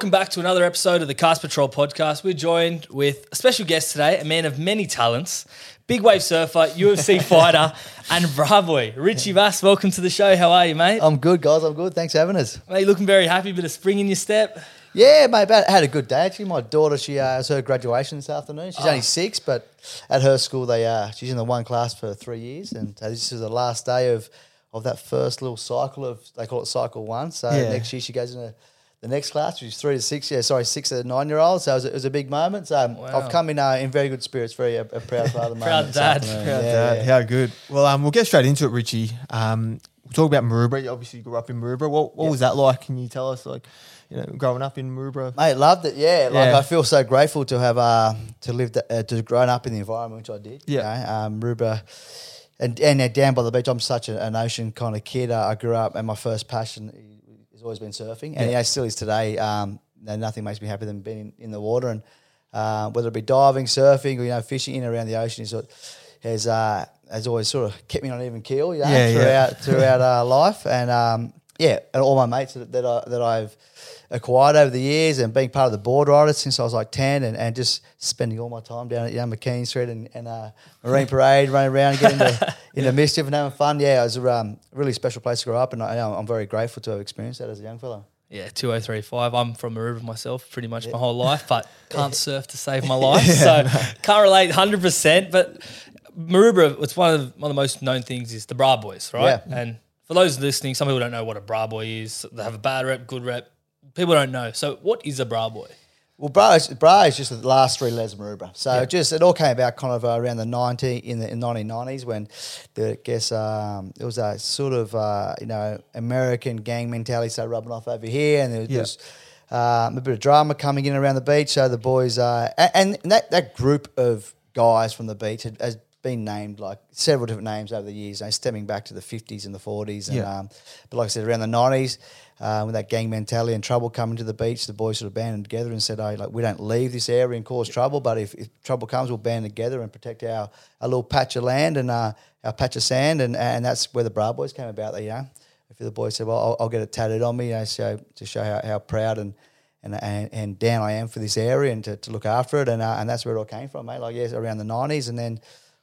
welcome back to another episode of the Cast Patrol podcast. We're joined with a special guest today, a man of many talents, big wave surfer, UFC fighter, and Bra Boy. Richie Vas, welcome to the show. How are you, mate? I'm good, guys. I'm good. Thanks for having us. Mate, looking very happy, bit of spring in your step. Yeah, mate. I had a good day actually. My daughter, she uh, has her graduation this afternoon. She's only six, but at her school, they uh, she's in the one class for three years, and uh, this is the last day of of that first little cycle of they call it cycle one. So Yeah. next year she goes into the next class, which is three to six. Yeah, sorry, six to nine year olds. So it was, a, it was a big moment. So um, Wow. I've come in uh, in very good spirits. Very a, a proud father. Proud moment dad. afternoon. Proud Yeah, dad. yeah. How good. Well, um, we'll get straight into it, Richie. Um, we'll talk about Maroubra. You obviously grew up in Maroubra. What, what was that like? Can you tell us, like, you know, growing up in Maroubra? Mate, loved it. Yeah, like Yeah. I feel so grateful to have uh, to live uh, to grown up in the environment which I did. you Yeah. know, um, Ruba, and and uh, down by the beach. I'm such an ocean kind of kid. Uh, I grew up, and my first passion has always been surfing, and Yeah. yeah, still is today. Um, nothing makes me happier than being in, in the water, and uh, whether it be diving, surfing, or you know, fishing in around the ocean is what has uh, has always sort of kept me on an even keel. You know, Yeah, yeah. throughout throughout uh, life, and um, yeah, and all my mates that, that I that I've acquired over the years and being part of the board riders since I was like 10 and, and just spending all my time down at you know, McKeon Street and, and uh, Marine Parade, running around getting into, into mischief and having fun. Yeah, it was a um, really special place to grow up and I, I'm very grateful to have experienced that as a young fellow. Yeah, 2035. I'm from Maroubra myself pretty much my whole life, but can't surf to save my life. so can't relate 100%. But Maroubra, it's one of, the, one of the most known things is the Bra Boys, right? Yeah. And for those listening, some people don't know what a Bra Boy is. They have a bad rep, good rep. People don't know. So what is a Bra Boy? Well, Bra is, Bra is just the last three letters of Maroubra. So just it all came about kind of uh, around the ninety in the 1990s when the I guess um, it was a sort of uh, you know American gang mentality started rubbing off over here, and there was Yeah. just, um, a bit of drama coming in around the beach. So the boys uh, and, and that that group of guys from the beach had, has been named like several different names over the years, you know, stemming back to the 50s and the 40s. And Yeah. um, but like I said, around the 90s, uh, when that gang mentality and trouble coming to the beach, the boys sort of banded together and said, "Hey, like we don't leave this area and cause trouble, but if, if trouble comes, we'll band together and protect our, our little patch of land and uh, our patch of sand." And and that's where the Bra Boys came about. You know, if the boys said, "Well, I'll, I'll get it tattooed on me," you know, so to show how, how proud and and, and and down I am for this area and to, to look after it, and uh, and that's where it all came from, mate. Like yes, around the nineties, and then.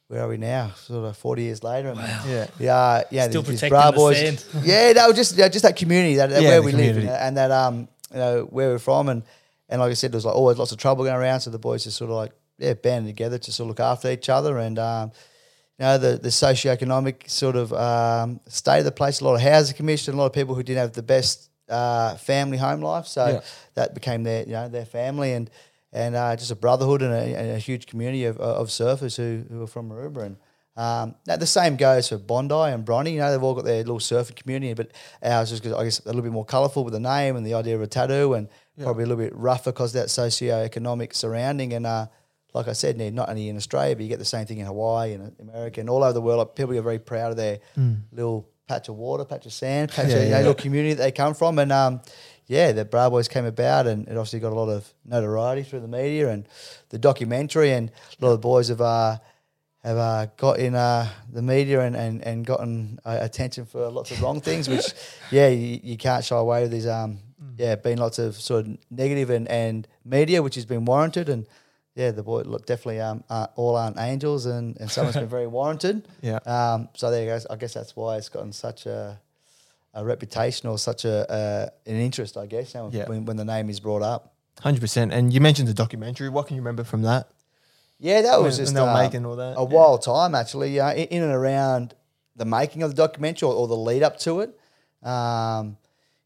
Where are we now? Sort of forty years later. And Yeah. yeah, yeah. Still these- these protecting Bra the boys. sand. Yeah, no, just yeah, just that community that, that Yeah, where we live and that um you know where we're from and and like I said, there was like always lots of trouble going around. So the boys just sort of like yeah banded together to sort of look after each other and um you know the the socioeconomic sort of um, state of the place. A lot of housing commission, a lot of people who didn't have the best uh, family home life. So Yeah. that became their you know their family and and uh, just a brotherhood and a, and a huge community of, of surfers who, who are from Maroubra. And um, now the same goes for Bondi and Bronny. You know they've all got their little surfing community, but ours is I guess a little bit more colourful with the name and the idea of a tattoo, and probably a little bit rougher because that socio-economic surrounding. And uh, like I said, not only in Australia, but you get the same thing in Hawaii and America and all over the world. Like, people are very proud of their little patch of water, patch of sand, patch Yeah, of you know, yeah. little community that they come from. And um, yeah, the Bra Boys came about, and it obviously got a lot of notoriety through the media and the documentary. And a lot of the boys have uh, have uh, got in uh, the media and and, and gotten uh, attention for lots of wrong things, which yeah, you, you can't shy away with these. Um, yeah, been lots of sort of negative and, and media, which has been warranted, and yeah, the boy look, definitely um uh, all aren't angels, and and someone's been very warranted. Yeah. Um, so there you go. I guess that's why it's gotten such a a reputation or such a uh, an interest, I guess, you know, Yeah. when, when the name is brought up. 100%. And you mentioned the documentary. What can you remember from that? Yeah, that was When- just they were uh, making all that, a yeah. wild time actually, uh, in, in and around the making of the documentary or, or the lead up to it. Um,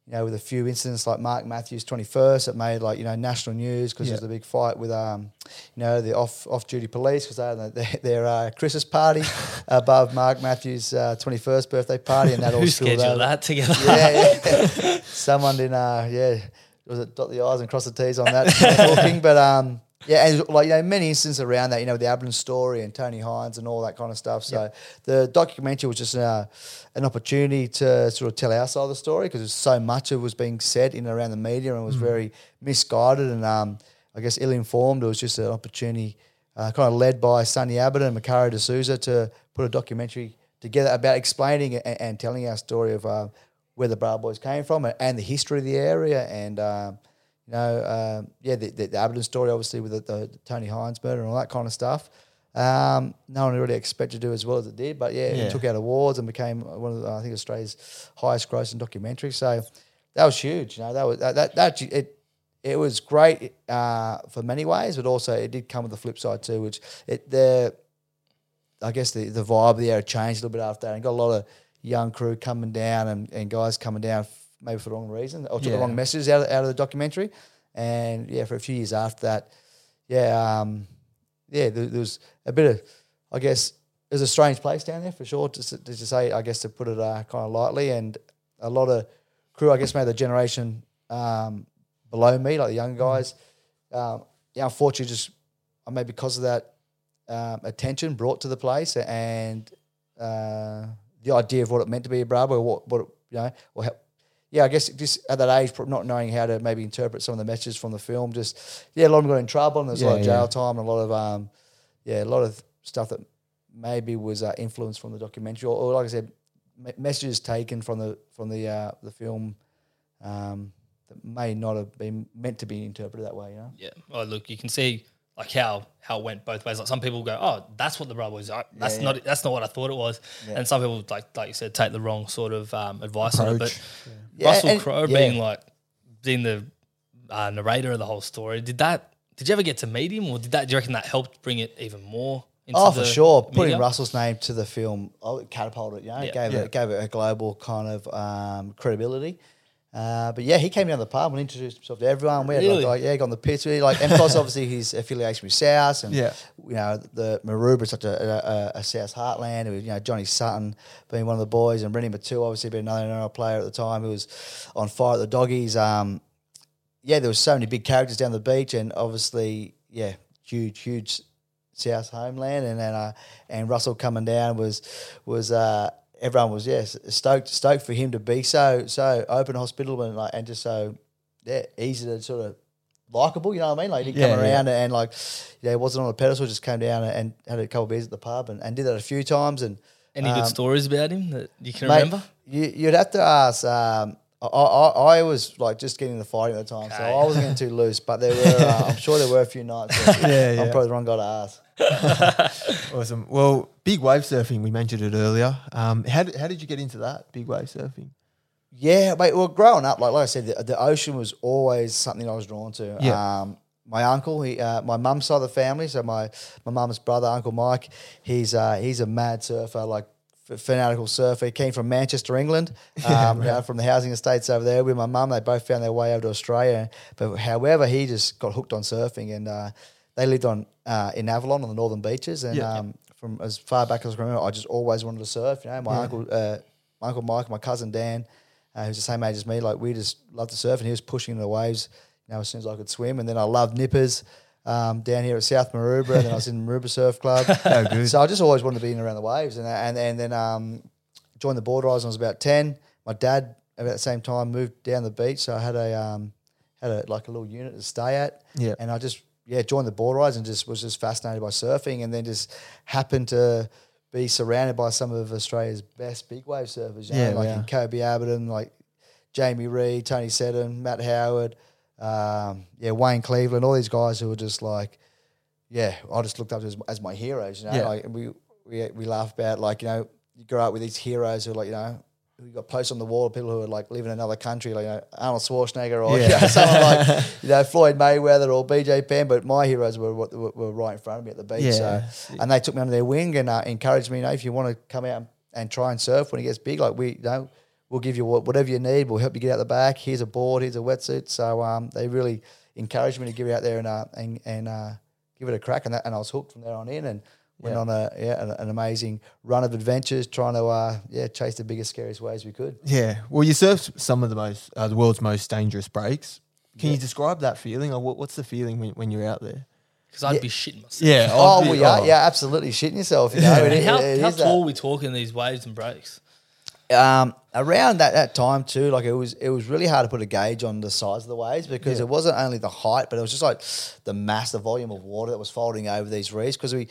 you know, with a few incidents like Mark Matthews' twenty first, it made like you know national news because Yeah. there's a big fight with um, you know, the off off duty police because they had their, their uh, Christmas party above Mark Matthews' twenty first birthday party, and that all Who scheduled that together? Yeah, yeah. someone didn't. Uh, yeah, was it dot the i's and cross the t's on that talking? But um, yeah, and like you know, many instances around that. You know, the Abberton story and Tony Hines and all that kind of stuff. So the documentary was just uh, an opportunity to sort of tell our side of the story because so much of it was being said in and around the media and was very misguided and um, I guess ill informed. It was just an opportunity, uh, kind of led by Sunny Abberton and Macario De Souza to put a documentary together about explaining and, and telling our story of uh, where the Bra Boys came from and the history of the area and um, You know, um, yeah, the, the, the Abberton story, obviously, with the, the Tony Hines murder and all that kind of stuff. Um, no one really expected to do as well as it did, but yeah, Yeah. it took out awards and became one of the, I think Australia's highest grossing documentaries. So that was huge. You know, that was that that, that it it was great uh, for many ways, but also it did come with the flip side too, which it the I guess the, the vibe of the changed a little bit after that and got a lot of young crew coming down and, and guys coming down maybe for the wrong reason or took Yeah. the wrong messages out of, out of the documentary. And yeah, for a few years after that, yeah, um, yeah, there, there was a bit of, I guess, it was a strange place down there for sure, to, to, to say, I guess, to put it uh, kind of lightly. And a lot of crew, I guess, made the generation um, below me, like the young guys, um, yeah, unfortunately, just uh, maybe because of that um, attention brought to the place and uh, the idea of what it meant to be a Bra Boy, or what, what it, you know, or how, yeah, I guess just at that age, not knowing how to maybe interpret some of the messages from the film, just yeah, a lot of them got in trouble, and there's a lot of jail yeah. time, and a lot of um, yeah, a lot of stuff that maybe was uh, influenced from the documentary, or, or like I said, me- messages taken from the from the uh, the film um, that may not have been meant to be interpreted that way. You know, Yeah. Well, look, you can see like how how it went both ways. Like some people go, "Oh, that's what the rub was." That's Yeah, not that's not what I thought it was. And some people, like like you said, take the wrong sort of um, advice on it. Approach. But Yeah, Russell Crowe yeah. being like being the uh, narrator of the whole story, did that? Did you ever get to meet him, or did that? Do you reckon that helped bring it even more? Into Oh, the for sure. Putting? Russell's name to the film oh, catapulted it. You know, Yeah. gave Yeah. it gave it a global kind of um, credibility. Uh, but yeah, he came down the pub and introduced himself to everyone. We had Really? like, yeah, got on the pitch. We like, and plus obviously his affiliation with South, and Yeah. you know the Maroubra is such a, a, a South heartland. With, you know Johnny Sutton being one of the boys, and Reni Maitua obviously being another NRL player at the time who was on fire at the doggies. Um, yeah, there was so many big characters down the beach, and obviously, yeah, huge, huge South homeland, and then uh, and Russell coming down was was uh, everyone was yes stoked stoked for him to be so so open, hospitable, and like and just so yeah easy to sort of likable. You know what I mean? Like he Yeah, come yeah. around and like yeah, he wasn't on a pedestal, just came down and had a couple of beers at the pub and, and did that a few times and. Any good um, stories about him that you can Mate, remember? You, you'd have to ask. Um, I, I, I was like just getting the fighting at the time, so I wasn't getting too loose. But there were, uh, I'm sure there were a few nights. Yeah, yeah. I'm probably the wrong guy to ask. Awesome. Well, big wave surfing, we mentioned it earlier. Um, how, did, how did you get into that, big wave surfing? Yeah, mate. Well, growing up, like like I said, the, the ocean was always something I was drawn to. Yeah. Um, my uncle, he, uh, my mum's side of the family, so my my mum's brother, Uncle Mike, he's uh, he's a mad surfer, like f- fanatical surfer. He came from Manchester, England, um, you know, from the housing estates over there with my mum. They both found their way over to Australia, but however, he just got hooked on surfing, and uh, they lived on uh, in Avalon on the northern beaches, and Yeah. um, from as far back as I can remember, I just always wanted to surf. You know, my uncle, uh, my uncle Mike, my cousin Dan, uh, who's the same age as me, like we just loved to surf, and he was pushing the waves. You know, as soon as I could swim, and then I loved nippers. Um, down here at South Maroubra, and then I was in Maroubra Surf Club. Oh, good. So I just always wanted to be in around the waves, and and and then um, joined the board rise when I was about ten. My dad, about the same time, moved down the beach, so I had a um, had a like a little unit to stay at. Yeah. and I just yeah joined the board rides and just was just fascinated by surfing, and then just happened to be surrounded by some of Australia's best big wave surfers. You know, Yeah, like in Koby Abberton, like Jamie Reed, Tony Seddon, Matt Howard, um, yeah, Wayne Cleveland, all these guys who were just like, yeah, I just looked up to as, as my heroes. You know, Yeah. like we, we we laugh about like you know you grow up with these heroes who are like you know who got posts on the wall of people who are like live in another country, like you know, Arnold Schwarzenegger or you know, someone like you know Floyd Mayweather or BJ Penn. But my heroes were what were, were right in front of me at the beach. Yeah. So and they took me under their wing and uh, encouraged me. You know, if you want to come out and try and surf when it gets big, like we you know. We'll give you whatever you need. We'll help you get out the back. Here's a board. Here's a wetsuit. So um, they really encouraged me to get out there and uh, and, and uh, give it a crack. And, that, and I was hooked from there on in and went Yeah. on a yeah an, an amazing run of adventures, trying to uh, yeah chase the biggest, scariest waves we could. Yeah. Well, you surfed some of the most, uh, the world's most dangerous breaks. Can you describe that feeling, or what, what's the feeling when, when you're out there? Because I'd Yeah. be shitting myself. Yeah. Oh, I'd be- well, yeah, oh. yeah, absolutely shitting yourself. You know, Yeah. It- how it- it how is that. tall are we talking these waves and breaks? um, around that, that time too, like it was it was really hard to put a gauge on the size of the waves because Yeah. it wasn't only the height, but it was just like the mass, the volume of water that was folding over these reefs. Because we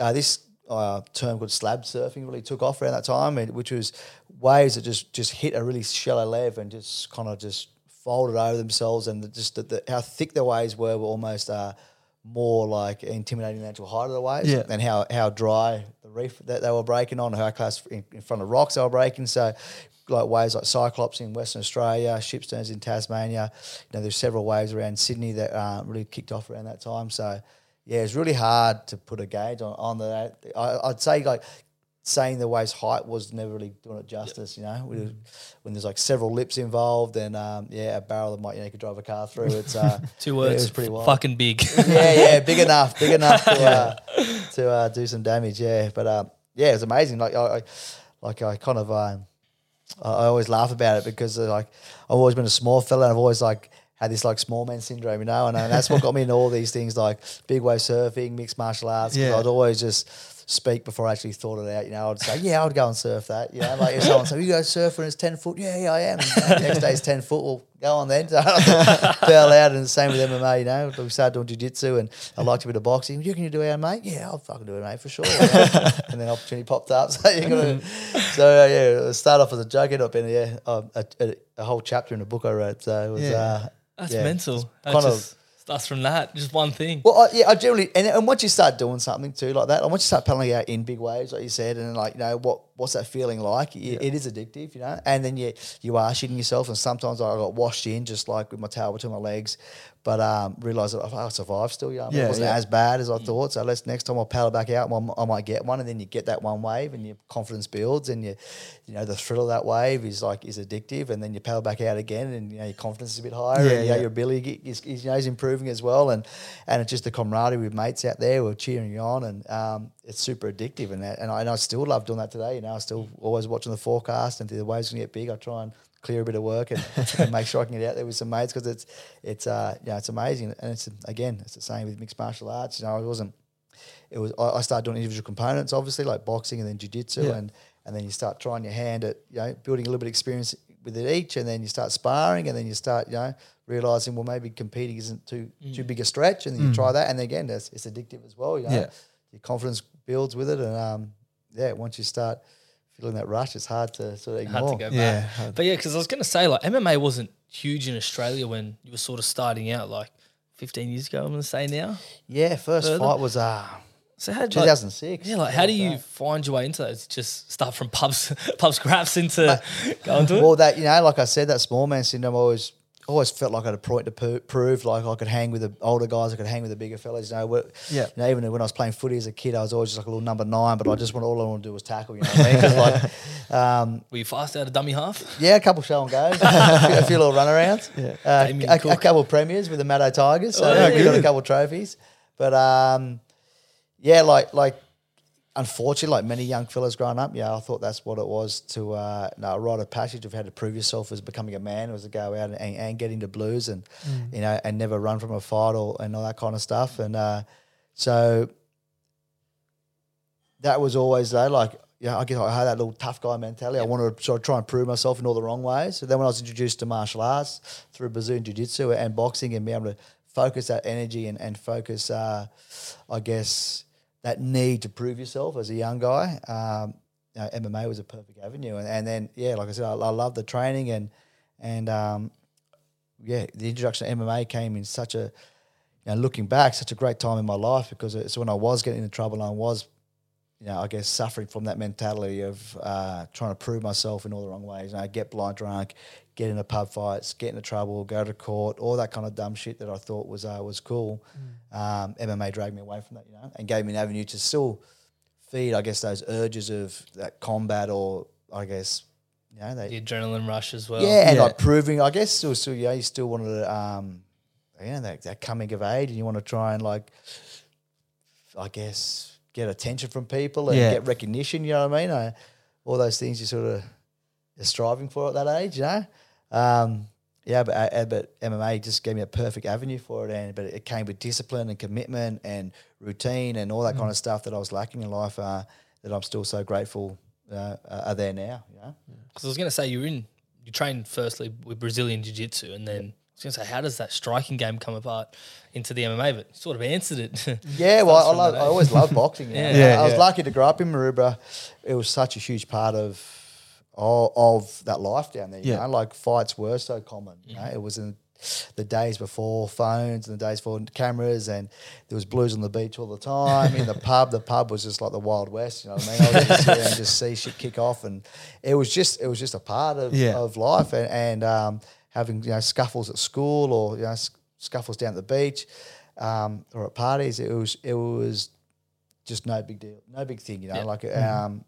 uh, this uh, term called slab surfing really took off around that time, and, which was waves that just just hit a really shallow level and just kind of just folded over themselves, and the, just the, the, how thick the waves were were almost uh, more like intimidating the actual height of the waves, Yeah. and how how dry the reef that they were breaking on, how close in, in front of rocks they were breaking. So. Like waves like Cyclops in Western Australia, Shipsterns in Tasmania. You know, there's several waves around Sydney that uh, really kicked off around that time. So, yeah, it's really hard to put a gauge on on the. I, I'd say like saying the wave's height was never really doing it justice. You know, We- when there's like several lips involved, and um, yeah, a barrel that might you know you could drive a car through. It's uh, Two yeah, words. it was pretty wild. Fucking big. yeah, yeah, big enough, big enough to uh, to uh, do some damage. Yeah, but um, yeah, it's amazing. Like I, I like I kind of um, I I always laugh about it because uh, like I've always been a small fella and I've always like had this like small man syndrome, you know, and, uh, that's what got me into all these things like big wave surfing, mixed martial arts. Yeah. I'd always just speak before I actually thought it out. You know, I'd say, yeah, I'd go and surf that. You know, like if someone said, you go surf when it's ten foot, yeah, yeah, I am. And the next day it's ten foot. Well, go on then. So fell out, and the same with MMA. You know, we started doing jiu-jitsu and I liked a bit of boxing. You can you do it, mate? Yeah, I'll fucking do it, mate, for sure. and then opportunity popped up. So you got to. So uh, yeah, it started off as a joke. Ended up in yeah, um, a, a, a whole chapter in a book I wrote. So it was. Yeah. Uh, That's yeah, mental. That kind of- just starts from that. Just one thing. well, I, yeah, I generally, and, and once you start doing something too like that, and once you start paddling out in big waves, like you said, and like you know what, what's that feeling like? It, it is addictive, you know. And then you you are shitting yourself, and sometimes I got washed in just like with my towel between my legs, but um, realised that I survived still. You know, Yeah, it wasn't yeah. as bad as I thought. So let's next time I'll paddle back out, I I might get one, and then you get that one wave, and your confidence builds, and you, you know, the thrill of that wave is like is addictive, and then you paddle back out again, and you know your confidence is a bit higher, Yeah, and you know, yeah. your ability is, is, you know, is improving as well, and and it's just the camaraderie with mates out there, we're cheering you on, and um, it's super addictive, and that, and I, and I still love doing that today. You know, I still always watching the forecast, and the waves gonna get big, I try and clear a bit of work and, and make sure I can get out there with some mates because it's it's uh yeah it's amazing, and it's again it's the same with mixed martial arts. You know, I wasn't it was I I started doing individual components, obviously like boxing and then jiu-jitsu Yeah. and and then you start trying your hand at you know building a little bit of experience with it each, and then you start sparring, and then you start you know realizing well maybe competing isn't too too big a stretch, and then you try that, and again it's, it's addictive as well. You know, Yeah. your confidence builds with it, and um yeah, once you start feeling that rush, it's hard to sort of Had ignore. to go back. Yeah. But yeah, because I was going to say, like, MMA wasn't huge in Australia when you were sort of starting out, like 15 years ago, I'm going to say now. Yeah, first Further? fight was uh So how like, 2006. yeah, like, how do you find your way into that? Is it just start from pubs, pub scraps into going to it? Well, that you know, like I said, that small man syndrome always always felt like I had a point to po- prove. Like I could hang with the older guys, I could hang with the bigger fellas. You know, wh- Yeah. You know, even when I was playing footy as a kid, I was always just like a little number nine, but I just want all I want to do was tackle. You know what I mean? 'Cause, like, um, Were you fast out of dummy half? yeah, a couple show and goes, a, few, a few little runarounds, Yeah. uh, a, a couple of premiers with the Maddo Tigers. So Oh, yeah, we yeah. got a couple of trophies, but um, yeah, like like unfortunately, like many young fellas growing up, yeah, I thought that's what it was to uh, no, a rite of passage of how to prove yourself as becoming a man was to go out and, and get into blues and you know and never run from a fight or and all that kind of stuff. And uh, so that was always though like. Yeah, I guess I had that little tough guy mentality. I wanted to sort of try and prove myself in all the wrong ways. So then, when I was introduced to martial arts through Brazilian Jiu Jitsu and boxing, and be able to focus that energy and, and focus, uh, I guess, that need to prove yourself as a young guy, um, you know, MMA was a perfect avenue. And, and then, yeah, like I said, I, I love the training and and um, yeah, the introduction to MMA came in such a, you know, looking back, such a great time in my life because it's when I was getting into trouble and I was, you know, I guess suffering from that mentality of uh, trying to prove myself in all the wrong ways. You know, get blind drunk, get into pub fights, get into trouble, go to court, all that kind of dumb shit that I thought was uh, was cool. Um, MMA dragged me away from that, you know, and gave me an avenue to still feed, I guess, those urges of that combat or I guess, you know, they, The adrenaline rush as well. yeah, and Yeah. like proving, I guess, still, still, yeah, you still wanted to, um, you know, that, that coming of age, and you want to try and like, I guess, get attention from people and Yeah. get recognition. You know what I mean? I, all those things you sort of are striving for at that age. You know, um, yeah, but uh, but MMA just gave me a perfect avenue for it, and but it came with discipline and commitment and routine and all that kind of stuff that I was lacking in life. Uh, that I'm still so grateful uh, are there now. You know. Because I was going to say you're in, you trained firstly with Brazilian Jiu Jitsu, and then I was going to say, how does that striking game come apart into the MMA? But sort of answered it. Yeah, well, I, from love, I always loved boxing. You? Yeah. Yeah, I was yeah. lucky to grow up in Maroubra. It was such a huge part of of, of that life down there. You Yeah. know, like fights were so common. You know, it was in the days before phones and the days before cameras, and there was blues on the beach all the time. in the pub, the pub was just like the Wild West. You know what I mean? I was just sit and just see shit kick off, and it was just it was just a part of, Yeah. of life, and, and um, having you know scuffles at school or you know scuffles down at the beach um, or at parties. It was it was just no big deal, no big thing. You know, Yeah. like um,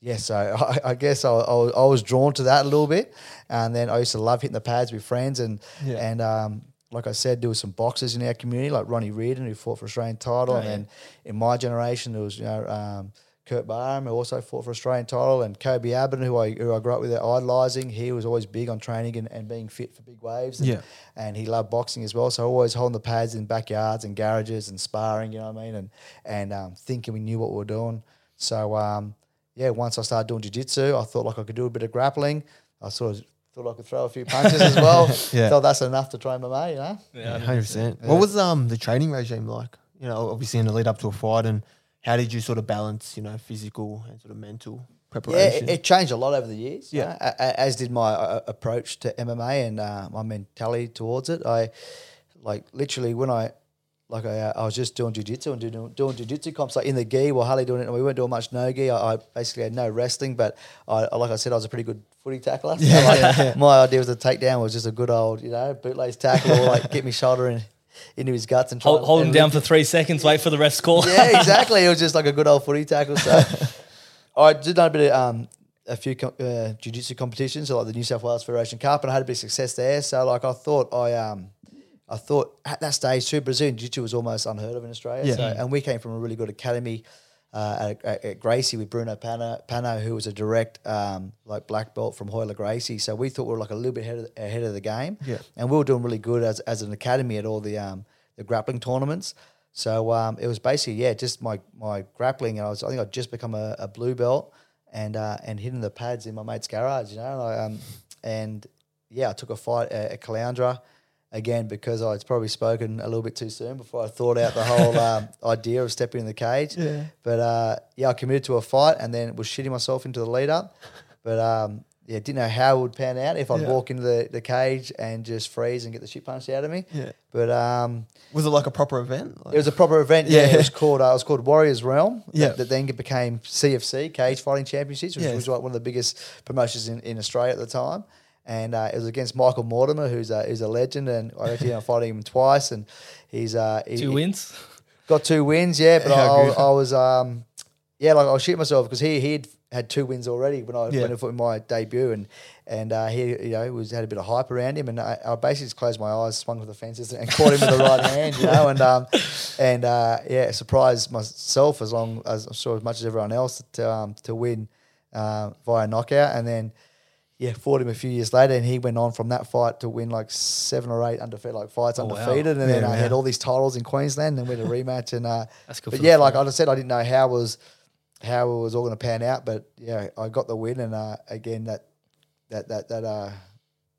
yeah, so I, I guess I, I, was, I was drawn to that a little bit, and then I used to love hitting the pads with friends, and Yeah. and um, like I said, there was some boxers in our community, like Ronnie Reardon, who fought for Australian title, Oh, and yeah. then in my generation there was you know um, Kurt Barham, who also fought for Australian title, and Koby Abberton, who I who I grew up with idolising. He was always big on training and, and being fit for big waves, and, Yeah. and he loved boxing as well. So always holding the pads in backyards and garages and sparring, you know what I mean, and and um, thinking we knew what we were doing. So um, yeah, once I started doing jiu-jitsu, I thought like I could do a bit of grappling. I sort of thought I could throw a few punches as well. Yeah. Thought that's enough to train MMA, you know. Yeah, hundred percent. What was um the training regime like? You know, obviously in the lead up to a fight, and how did you sort of balance, you know, physical and sort of mental Yeah, preparation? it, it changed a lot over the years. Yeah. Yeah, a- a- as did my uh, approach to MMA and uh, my mentality towards it. I like literally when I like I, uh, I was just doing jiu-jitsu and doing, doing jiu-jitsu comps like in the gi while Harley doing it. And we weren't doing much no gi. I, I basically had no wrestling, but I, I- like I said, I was a pretty good footy tackler. So like, My idea was a takedown was just a good old, you know, bootlace tackle or like get me shoulder in, into his guts and try Hold, hold him down for three seconds, wait for the ref call yeah, exactly. It was just like a good old footy tackle. So I did know a bit of um, a few uh, jiu-jitsu competitions, so like the New South Wales Federation Cup, and I had a bit of success there. So like I thought I um I thought at that stage too, Brazilian jiu-jitsu was almost unheard of in Australia. Yeah. So, and we came from a really good academy. Uh, at, at, Gracie with Bruno Panno, Panno, who was a direct um, like black belt from Royler Gracie, so we thought we were like a little bit ahead of, ahead of the game, Yeah. and we were doing really good as, as an academy at all the um, the grappling tournaments. So um, it was basically yeah, just my my grappling, and I was I think I'd just become a, a blue belt, and uh, and hitting the pads in my mate's garage, you know, like, um, and yeah, I took a fight at, at Caloundra again because I'd probably spoken a little bit too soon before I thought out the whole um, idea of stepping in the cage. Yeah. But uh, yeah, I committed to a fight and then was shitting myself into the lead up. But um, yeah, didn't know how it would pan out if I'd Yeah. walk into the, the cage and just freeze and get the shit punched out of me. Yeah. But um, was it like a proper event? Like, it was a proper event. Yeah, Yeah. it was called. Uh, it was called Warriors Realm. Yeah. That, that then became CFC Cage Fighting Championships, which Yes. was like one of the biggest promotions in, in Australia at the time. And uh, it was against Michael Mortimer, who's a, who's a legend, and I actually ended up fighting him twice, and he's uh, he, Two wins. got two wins. Yeah, but I, I. I was um, yeah, like I was shitting myself because he he had had two wins already when I Yeah. when I fought my debut, and and uh, he you know was had a bit of hype around him, and I, I basically just closed my eyes, swung for the fences, and caught him with the right hand, you know, and um, and uh, yeah, surprised myself as long as I'm sure as much as everyone else to um, to win uh, via knockout, and then. Yeah, fought him a few years later, and he went on from that fight to win like seven or eight undefeated like fights Oh, wow. undefeated, and then Yeah, I had all these titles in Queensland, and went a rematch, and uh, That's good but yeah, like fight. I said, I didn't know how it was how it was all going to pan out, but yeah, I got the win, and uh, again that that that that uh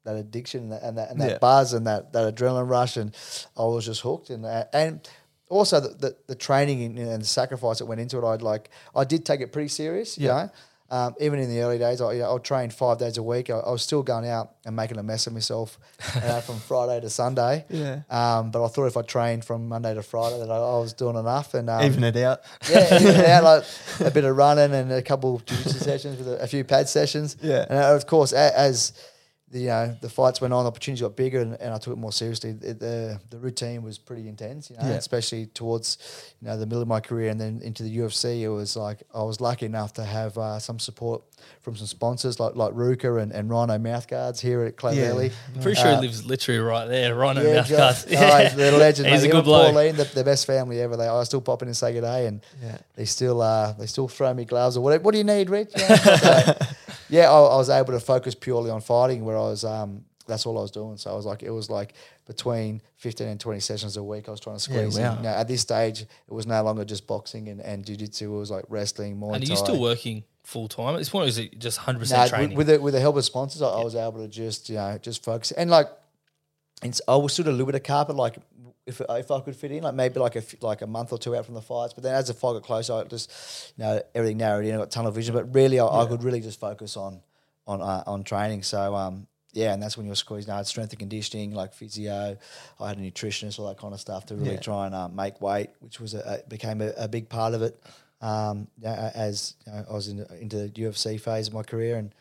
that addiction and that and that, and that Yeah. buzz and that that adrenaline rush, and I was just hooked, and uh, and also the, the the training and, and the sacrifice that went into it, I'd like I did take it pretty serious, you know. Um, even in the early days, I, you know, I trained five days a week. I, I was still going out and making a mess of myself uh, from Friday to Sunday. Yeah. Um, but I thought if I trained from Monday to Friday, that I, I was doing enough. And um, even it out. yeah, even out like a bit of running and a couple of jiu-jitsu sessions with a, a few pad sessions. Yeah. and uh, of course, a, as the you know the fights went on, the opportunities got bigger, and, and I took it more seriously. The, the the routine was pretty intense, you know, Yeah. especially towards you know the middle of my career and then into the UFC. It was like I was lucky enough to have uh, some support from some sponsors like like Ruka and, and Rhino mouthguards here at Clay Yeah. Valley. Pretty sure Uh, he lives literally right there, Rhino yeah, Mouth Joe- Guards. Oh, he's the legend. He's mate. a good bloke. Pauline, the, the best family ever. They, I still pop in and say good day, and Yeah. they still uh, they still throw me gloves or whatever. What do you need, Rich? Yeah, yeah I, I was able to focus purely on fighting, where I was. Um, that's all I was doing. So I was like, it was like between fifteen and twenty sessions a week. I was trying to Yeah, squeeze. wow. in. Know, at this stage, it was no longer just boxing and, and jiu-jitsu. It was like wrestling, Muay And are you still working full time? At this point, is it just 100% Nah, training? with, with the with the help of sponsors, I, I was able to just you know just focus and like and I was sort of a little bit of carpet, like if if I could fit in, like maybe like a like a month or two out from the fights. But then as the fight got closer, I just you know everything narrowed in. I got tunnel vision, but really I, I could really just focus on on uh, on training. So um yeah, and that's when you're squeezing hard strength and conditioning, like physio. I had a nutritionist, all that kind of stuff to really Yeah. try and um, make weight, which was a, a became a, a big part of it. Um, yeah, as you know, I was in, into the UFC phase of my career, and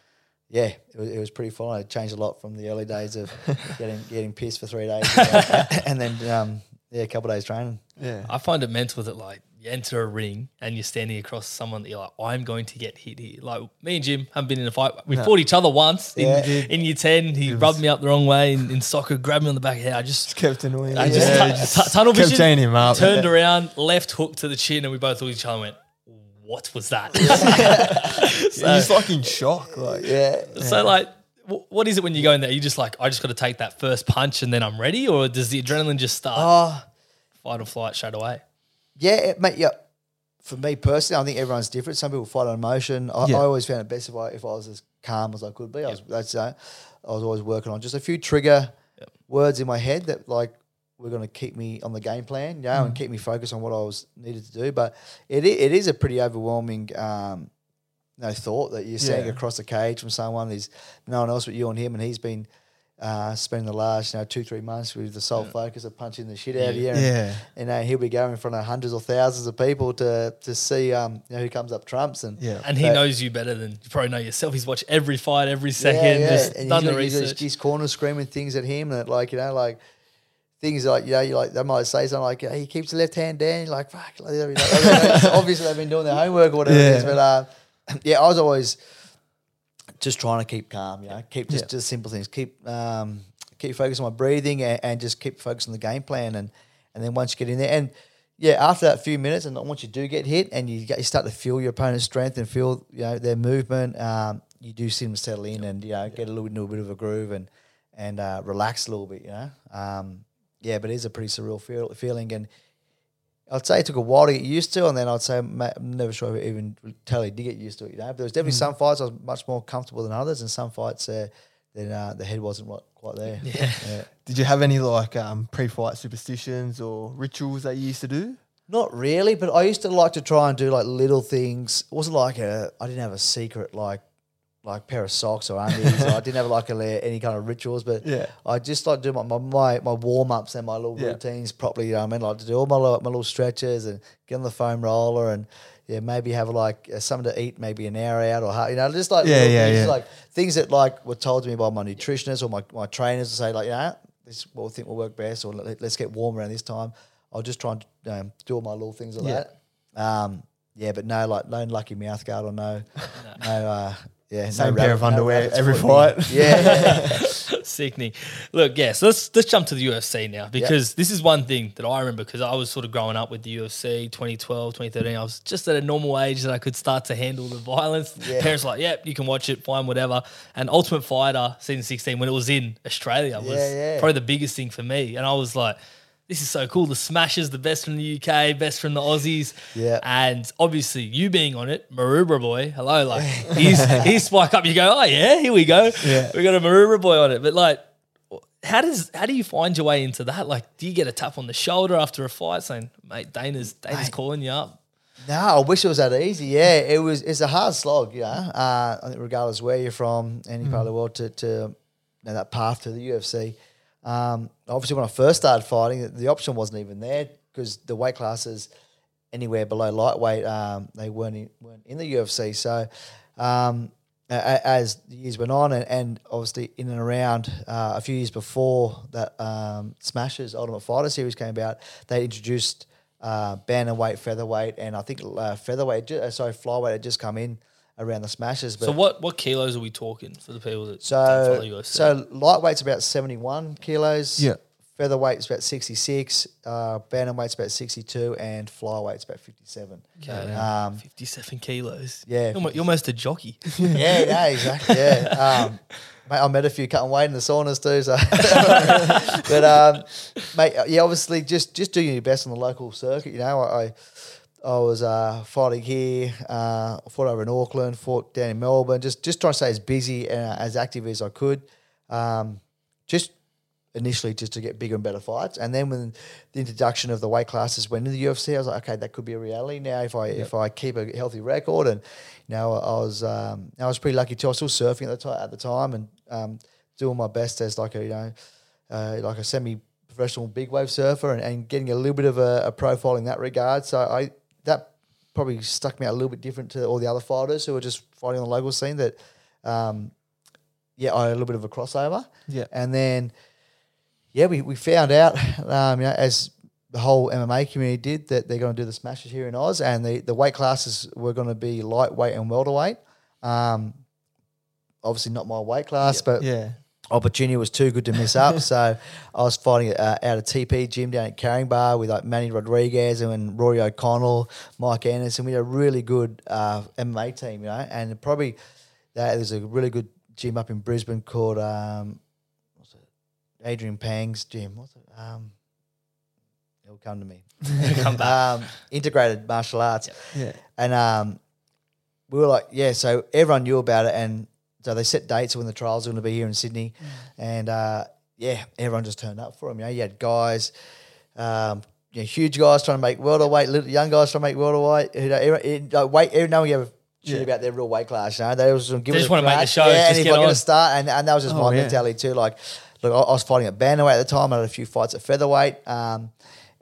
yeah, it was, it was pretty fun. It changed a lot from the early days of getting getting pissed for three days, and then um, yeah, a couple of days training. Yeah. I find it mental that like you enter a ring and you're standing across someone that you're like, I'm going to get hit here. Like me and Jim haven't been in a fight. We fought each other once in, Yeah. in year ten. He rubbed me up the wrong way in, in soccer, grabbed me on the back of the head. I just kept annoying. I just, yeah, tu- just tu- tunnel kept vision, chain him up. turned around, left hook to the chin, and we both looked at each other and went, "What was that?" He's just like in shock. Like Yeah, so, like, wh- what is it when you go in there? You just like, I just got to take that first punch and then I'm ready, or does the adrenaline just start oh fight or flight straight away? yeah, it, mate. Yeah, for me personally, I think everyone's different. Some people fight on emotion. I, Yeah. I always found it best if I if I was as calm as I could be. I was that's uh, I was always working on just a few trigger Yep. words in my head that like were going to keep me on the game plan, you know, and keep me focused on what I was needed to do. But it it is a pretty overwhelming. Um, no thought that you're standing Yeah. across the cage from someone. There's no one else but you and him, and he's been uh, spending the last you know two three months with the sole focus of punching the shit out of you. And, Yeah. and uh, he'll be going in front of hundreds or thousands of people to to see um, you know who comes up trumps and Yeah. And he But- knows you better than you probably know yourself. He's watched every fight, every second, Yeah, yeah. just and done he's the got- he's research. His corner screaming things at him that like you know like things like you know you like they might say something like hey, he keeps the left hand down. You're like fuck. Like, you know, obviously they've been doing their homework or whatever it is, but uh, yeah, I was always just trying to keep calm. You know, keep just Yeah. just simple things. Keep um, keep focused on my breathing and, and just keep focused on the game plan and and then once you get in there and. Yeah, after that few minutes, and once you do get hit, and you get, you start to feel your opponent's strength and feel you know their movement, um, you do see them settle in and you know get a little, little bit of a groove and and uh, relax a little bit, you know. Um, yeah, but it is a pretty surreal feel, feeling, and I'd say it took a while to get used to, and then I'd say I'm never sure if I even totally did get used to it, you know. But there was definitely some fights I was much more comfortable than others, and some fights uh, then uh, the head wasn't quite, quite there. Yeah. yeah. Did you have any like um, pre-fight superstitions or rituals that you used to do? Not really, but I used to like to try and do like little things. It wasn't like a I didn't have a secret like like pair of socks or undies. I didn't have like a, any kind of rituals, but Yeah. I just like to do my my, my, warm ups and my little Yeah. routines properly. You know what I mean, like to do all my little, my little stretches and get on the foam roller and yeah, maybe have like uh, something to eat, maybe an hour out or you know, just like Yeah, yeah, things, yeah. like things that like were told to me by my nutritionists or my, my trainers to say like, yeah, this is what we think will work best, or let, us get warm around this time. I'll just try and um, do all my little things like Yeah. that. Um, yeah, but no, like no lucky mouth guard or no, no, uh, yeah, Same no pair of no underwear rabbit's every fight. Yeah, yeah. Sickening. Look, yeah, so let's let's jump to the UFC now because this is one thing that I remember because I was sort of growing up with the UFC 2012, 2013. I was just at a normal age that I could start to handle the violence. Yeah. Parents were like, yep, you can watch it, fine, whatever. And Ultimate Fighter season 16, when it was in Australia, was Yeah, yeah. probably the biggest thing for me. And I was like, this is so cool. The Smashes, the best from the UK, best from the Aussies. Yeah. And obviously, you being on it, Maroubra boy, hello, like he's he's spike up. You go, oh yeah, here we go. Yeah. we got a Maroubra boy on it. But like, how does how do you find your way into that? Like, do you get a tap on the shoulder after a fight saying, mate, Dana's Dana's Mate. calling you up? No, I wish it was that easy. Yeah, it was. It's a hard slog, know. Uh, regardless where you're from, any part of the world, to, to you know, that path to the UFC. Um, obviously, when I first started fighting, the option wasn't even there because the weight classes anywhere below lightweight, um, they weren't in, weren't in the UFC. So, um, as the years went on, and, and obviously in and around uh, a few years before that, um, Smashes Ultimate Fighter series came about, they introduced uh, bantamweight, featherweight, and I think uh, featherweight, uh, sorry, flyweight had just come in around the Smashes. But So what what kilos are we talking for the people that don't follow so, UFC? so lightweight's about 71 kilos. Yeah. Featherweight's about 66. Uh, bantamweight's about 62. And flyweight's about 57. okay, Um, fifty seven kilos. yeah, you're, almo- you're almost a jockey. yeah, yeah, exactly. Yeah. Um, mate, I met a few cutting weight in the saunas too. So, but um, mate, yeah, obviously, just just doing your best on the local circuit. You know, I I, I was uh, fighting here, uh, fought over in Auckland, fought down in Melbourne. Just just trying to stay as busy and uh, as active as I could. Um, just initially just to get bigger and better fights. And then when the introduction of the weight classes went into the UFC, I was like, okay, that could be a reality now if I if I keep a healthy record. And you know, I was um, I was pretty lucky too. I was still surfing at the time at the time and um, doing my best as like a you know uh, like a semi professional big wave surfer and, and getting a little bit of a, a profile in that regard. So I that probably stuck me out a little bit different to all the other fighters who were just fighting on the local scene. That um, yeah, I had a little bit of a crossover. Yeah. and then yeah, we, we found out, um, you know, as the whole MMA community did, that they're going to do the smashes here in Oz, and the, the weight classes were going to be lightweight and welterweight. Um, obviously not my weight class, but Yeah. Opportunity was too good to miss up. so I was fighting uh, out of TP gym down at Caringbah with like Manny Rodriguez and Rory O'Connell, Mike Anderson. We had a really good uh, MMA team, you know, and probably that there's a really good gym up in Brisbane called um, what's it? Adrian Pang's gym. What's it? Um, it'll come to me. Come back. um, integrated martial arts. Yeah. And um, we were like, yeah, so everyone knew about it. And so they set dates when the trials were going to be here in Sydney. And uh, yeah, everyone just turned up for them. You know, you had guys, um, you know, huge guys trying to make welterweight, little young guys trying to make welterweight. You know, every, like, weight, every, no one gave a shit Yeah. about their real weight class. You know, they was give They just a wanna make the show, Yeah, just and if I get a start, and, and that was just Oh, my yeah. mentality too. Like, look, I, I was fighting at bantamweight at the time. I had a few fights at featherweight. Um,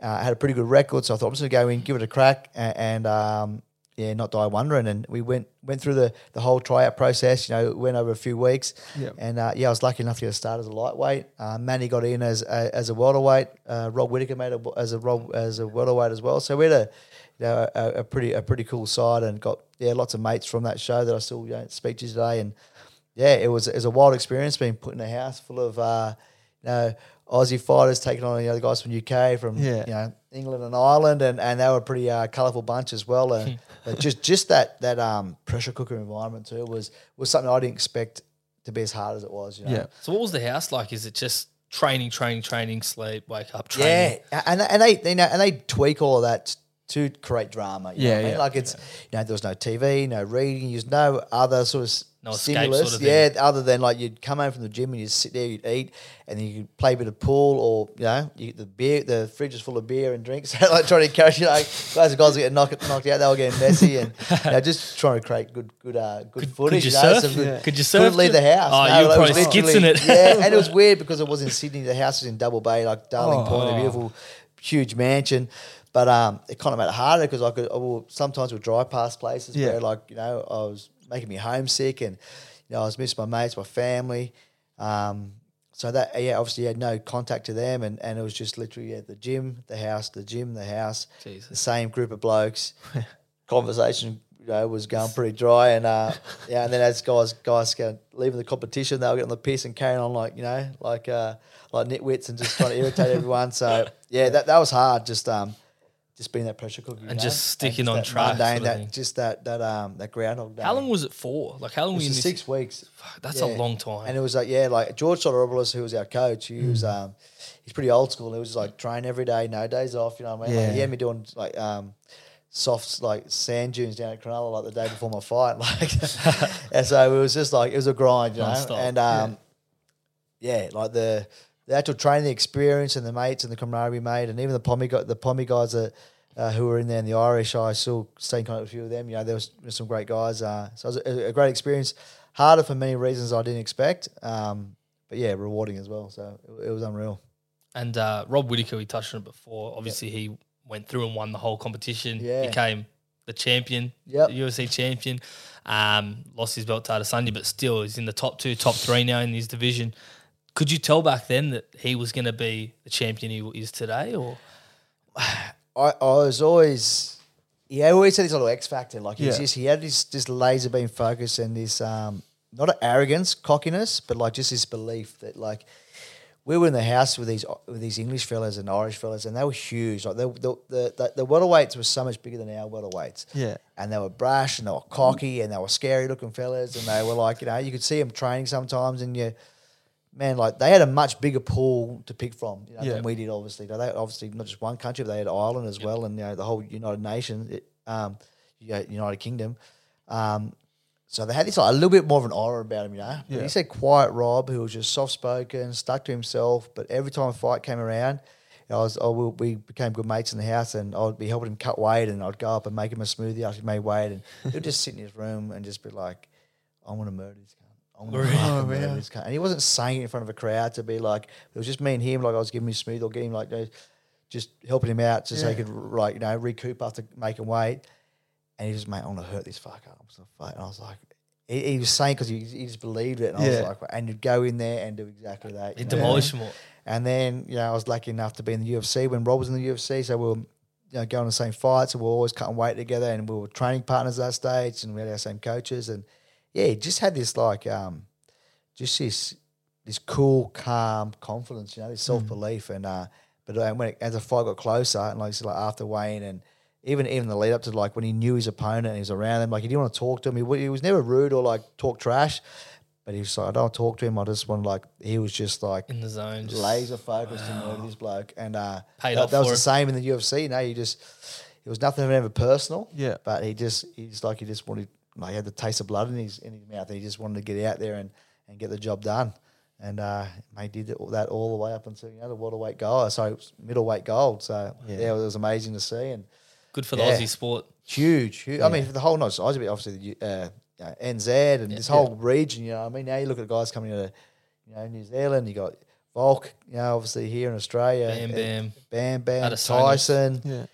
uh, I had a pretty good record, so I thought I'm just gonna go in, give it a crack, and, and um, yeah, not die wondering. And we went went through the the whole tryout process. You know, went over a few weeks, Yep. and uh, yeah, I was lucky enough to get a start as a lightweight. Uh, Manny got in as a, as a welterweight. Uh, Rob Whittaker made a, as a Rob, as a welterweight as well. So we had a you know a, a pretty a pretty cool side, and got yeah lots of mates from that show that I still you know, speak to today. And yeah, it was it was a wild experience being put in a house full of uh, you know Aussie fighters taking on you know the guys from UK, from Yeah. you know England and Ireland, and, and they were a pretty uh, colourful bunch as well. And but just just that that um, pressure cooker environment too was was something I didn't expect to be as hard as it was. You know? Yeah. So what was the house like? Is it just training, training, training, sleep, wake up, training? Yeah, and and they they know and they tweak all of that to create drama. You know Yeah, what I mean? yeah, like it's you know there was no TV, no reading, there's no other sort of s- No stimulus. sort of thing. yeah, other than like you'd come home from the gym and you'd sit there, you'd eat, and then you'd play a bit of pool or you know you, the beer, the fridge is full of beer and drinks. So like trying to encourage you know guys, guys are getting knocked, knocked out, they were getting messy, and you know, just trying to create good good uh, good Could- footage. could you know, surf? good- Yeah. Could you surf? couldn't leave the house. Oh, No, you were was probably literally- skitzing it. Yeah, and it was weird because it was in Sydney. The house was in Double Bay, like Darling Point, a Oh. beautiful, huge mansion. But um, it kind of made it harder because I could. I will, sometimes would drive past places Yeah. where, like, you know, I was making me homesick, and you know, I was missing my mates, my family. Um, so that yeah, obviously you had no contact to them, and, and it was just literally yeah, the gym, the house, the gym, the house, Jesus. the same group of blokes. Conversation, you know, was going pretty dry, and uh, yeah, and then as guys guys leaving the competition, they were getting on the piss and carrying on like you know, like uh, like nitwits and just trying to irritate everyone. So yeah, that that was hard. Just um, just being that pressure cooker And know? just sticking just on track mundane, sort of that just that that um that groundhog day. How long was it for? Like how long were you was this? six weeks. That's Yeah. a long time. And it was like, yeah, like George Soteropoulos, who was our coach, he was Mm. um he's pretty old school. He was like train every day, no days off, you know what I mean? Like, he had me doing like um soft like sand dunes down at Cronulla like the day before my fight. Like and so it was just like it was a grind, you know. And um yeah. like the the actual training the experience and the mates and the camaraderie made and even the Pommy got the Pommy guys that uh, who were in there and the Irish, I still stay in contact with a few of them. You know, there was some great guys. Uh, so it was a, a great experience. Harder for many reasons I didn't expect, um, but yeah, rewarding as well. So it, it was unreal. And uh, Rob Whittaker, we touched on it before. Obviously, he went through and won the whole competition. Yeah. Became the champion, Yep. the UFC champion. Um, lost his belt to Adesanya, but still is in the top two, top three now in his division. Could you tell back then that he was going to be the champion he is today, or I, I was always, he always had this little X factor. Like he's Yeah. just, he had this, this laser beam focus and this, um, not an arrogance, cockiness, but like just this belief that like we were in the house with these with these English fellas and Irish fellas, and they were huge. Like the the the, the, the welterweights were so much bigger than our welterweights. Yeah. and they were brash and they were cocky and they were scary looking fellas, and they were like you know you could see them training sometimes, and you man like they had a much bigger pool to pick from you know, Yeah. than we did. Obviously, Now, they obviously not just one country, but they had Ireland as well, and you know the whole United Nations, it, um, United Kingdom. Um, so they had this like a little bit more of an aura about him, you know. Yeah. He said quiet Rob, who was just soft spoken, stuck to himself. But every time a fight came around, you know, I was, I, we, we became good mates in the house, and I'd be helping him cut weight, and I'd go up and make him a smoothie after he made weight, and he'd just sit in his room and just be like, "I want to murder this guy." Oh to Oh, man. this. And he wasn't saying it in front of a crowd to be like, it was just me and him. Like I was giving him smoothie or getting like, you know, just helping him out, just so he could like you know recoup after making weight. And he just, mate, I want to hurt this fucker. So. And I was like, he, he was saying because he, he just believed it. And I was like, and you'd go in there and do exactly that. You know? demolished him all. And then, you know, I was lucky enough to be in the UFC when Rob was in the UFC. So we were, you know, going to the same fights and we were always cutting weight together and we were training partners at that stage and we had our same coaches. And yeah, he just had this like, um, just this, this cool, calm confidence, you know, this self belief. And, uh, but uh, when it, as the fight got closer and like, like after Wayne and even, even the lead up to like when he knew his opponent and he was around him, like he didn't want to talk to him. He, he was never rude or like talk trash. But he was like, I don't talk to him. I just want to like, he was just like, in the zone. Just, laser focused to murder this bloke, and uh, that, that was the same in the UFC. You know, you just it was nothing ever personal. Yeah. but he just he's like he just wanted like he had the taste of blood in his in his mouth. He just wanted to get out there and, and get the job done. And uh, mate did that all the way up until you know the welterweight gold, sorry, it was middleweight gold. So Yeah. yeah. it was amazing to see and Good for the Yeah. Aussie sport. huge. huge. I mean, for the whole not Aussie, but obviously the uh, you know, NZ and this whole region. You know, I mean, now you look at guys coming out of you know New Zealand. You got Volk. You know, obviously here in Australia. Bam, uh, bam. Bam Bam, Tyson. Yeah.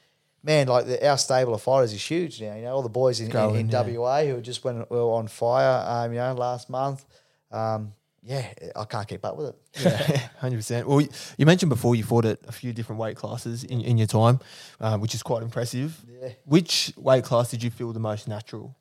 Man, like the, our stable of fighters is huge now. You know, all the boys in, in, in yeah. WA who just went were on fire. Um, you know, last month. Um, yeah, I can't keep up with it. Yeah, hundred percent. Well, you- you mentioned before you fought at a few different weight classes in, in your time, uh, which is quite impressive. Yeah. Which weight class did you feel the most natural?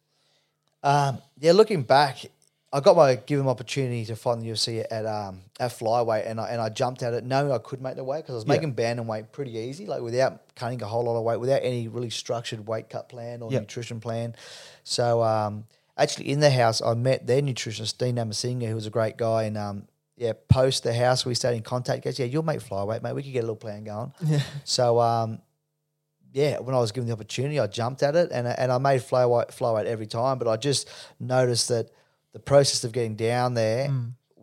Um, yeah, looking back, I got my given opportunity to fight in the UFC at um, at flyweight, and I and I jumped at it knowing I could make the weight because I was Yeah. making bantamweight pretty easy, like without cutting a whole lot of weight, without any really structured weight cut plan or Yeah. nutrition plan. So um, actually, in the house, I met their nutritionist Dean Namasinga, who was a great guy, and um, yeah, post the house, we stayed in contact. He Goes, yeah, you'll make flyweight, mate. We could get a little plan going. Yeah. So um, yeah, when I was given the opportunity, I jumped at it, and and I made flyweight flyweight every time. But I just noticed that the process of getting down there.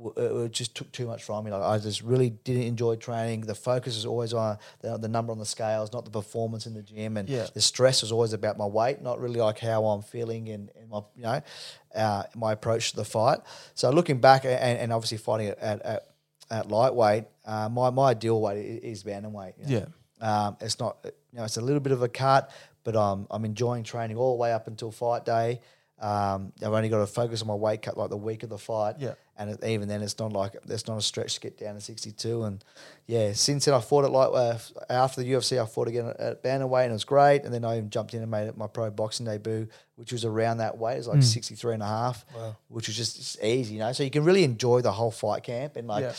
w- It just took too much from me. Like I just really didn't enjoy training. The focus was always on the, the number on the scales, not the performance in the gym, and Yeah. the stress was always about my weight, not really like how I'm feeling and, and my you know uh, my approach to the fight. So looking back and, and obviously fighting at at, at, lightweight, uh, my my ideal weight is bantamweight. you know. Um, it's not, you know, it's a little bit of a cut, but um, I'm enjoying training all the way up until fight day. Um, I've only got to focus on my weight cut like the week of the fight. Yeah. And it, even then, it's not like it's not a stretch to get down to 62. And yeah, since then I fought it like uh, after the UFC, I fought again at, at bantamweight and it was great. And then I even jumped in and made it my pro boxing debut, which was around that weight. It was like 63 and a half, which was just it's easy, you know. So you can really enjoy the whole fight camp and like Yeah.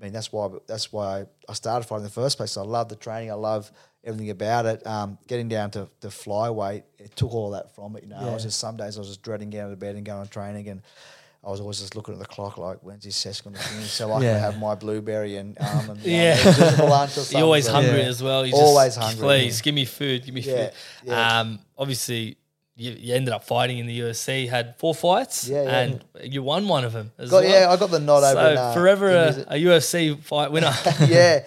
I mean, that's why that's why I started fighting in the first place. I love the training. I love everything about it. Um, getting down to, to flyweight, it took all that from it. You know, I was just some days I was just dreading getting out of bed and going on training, and I was always just looking at the clock like, when's this session going to finish, so I Yeah. can have my blueberry and almond. Yeah. just lunch or. You're always So- hungry Yeah. as well. You're Always just, hungry, Please yeah. give me food. Give me Yeah, food. yeah. Um, obviously, you, you ended up fighting in the UFC. Had four fights. Yeah, yeah. and you won one of them. As Got, well. yeah, I got the nod so over. in, uh, forever a, a UFC fight winner. yeah,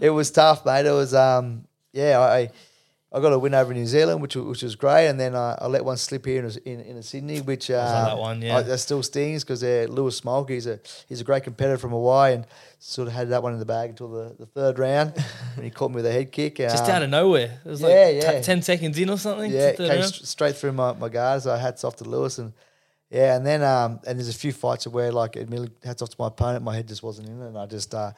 it was tough, mate. It was, um, yeah, I, I got a win over New Zealand, which which was great, and then I, I let one slip here in in, in Sydney, which um, that one, yeah. I- that still stings because Louis Smolka, he's a he's a great competitor from Hawaii, and sort of had that one in the bag until the, the third round when he caught me with a head kick. Just um, out of nowhere. It was yeah, like yeah. t- 10 seconds in or something. yeah, came st- straight through my, my guard. So hats off to Louis and yeah, and then um and there's a few fights where like admittedly hats off to my opponent, my head just wasn't in it, and I just uh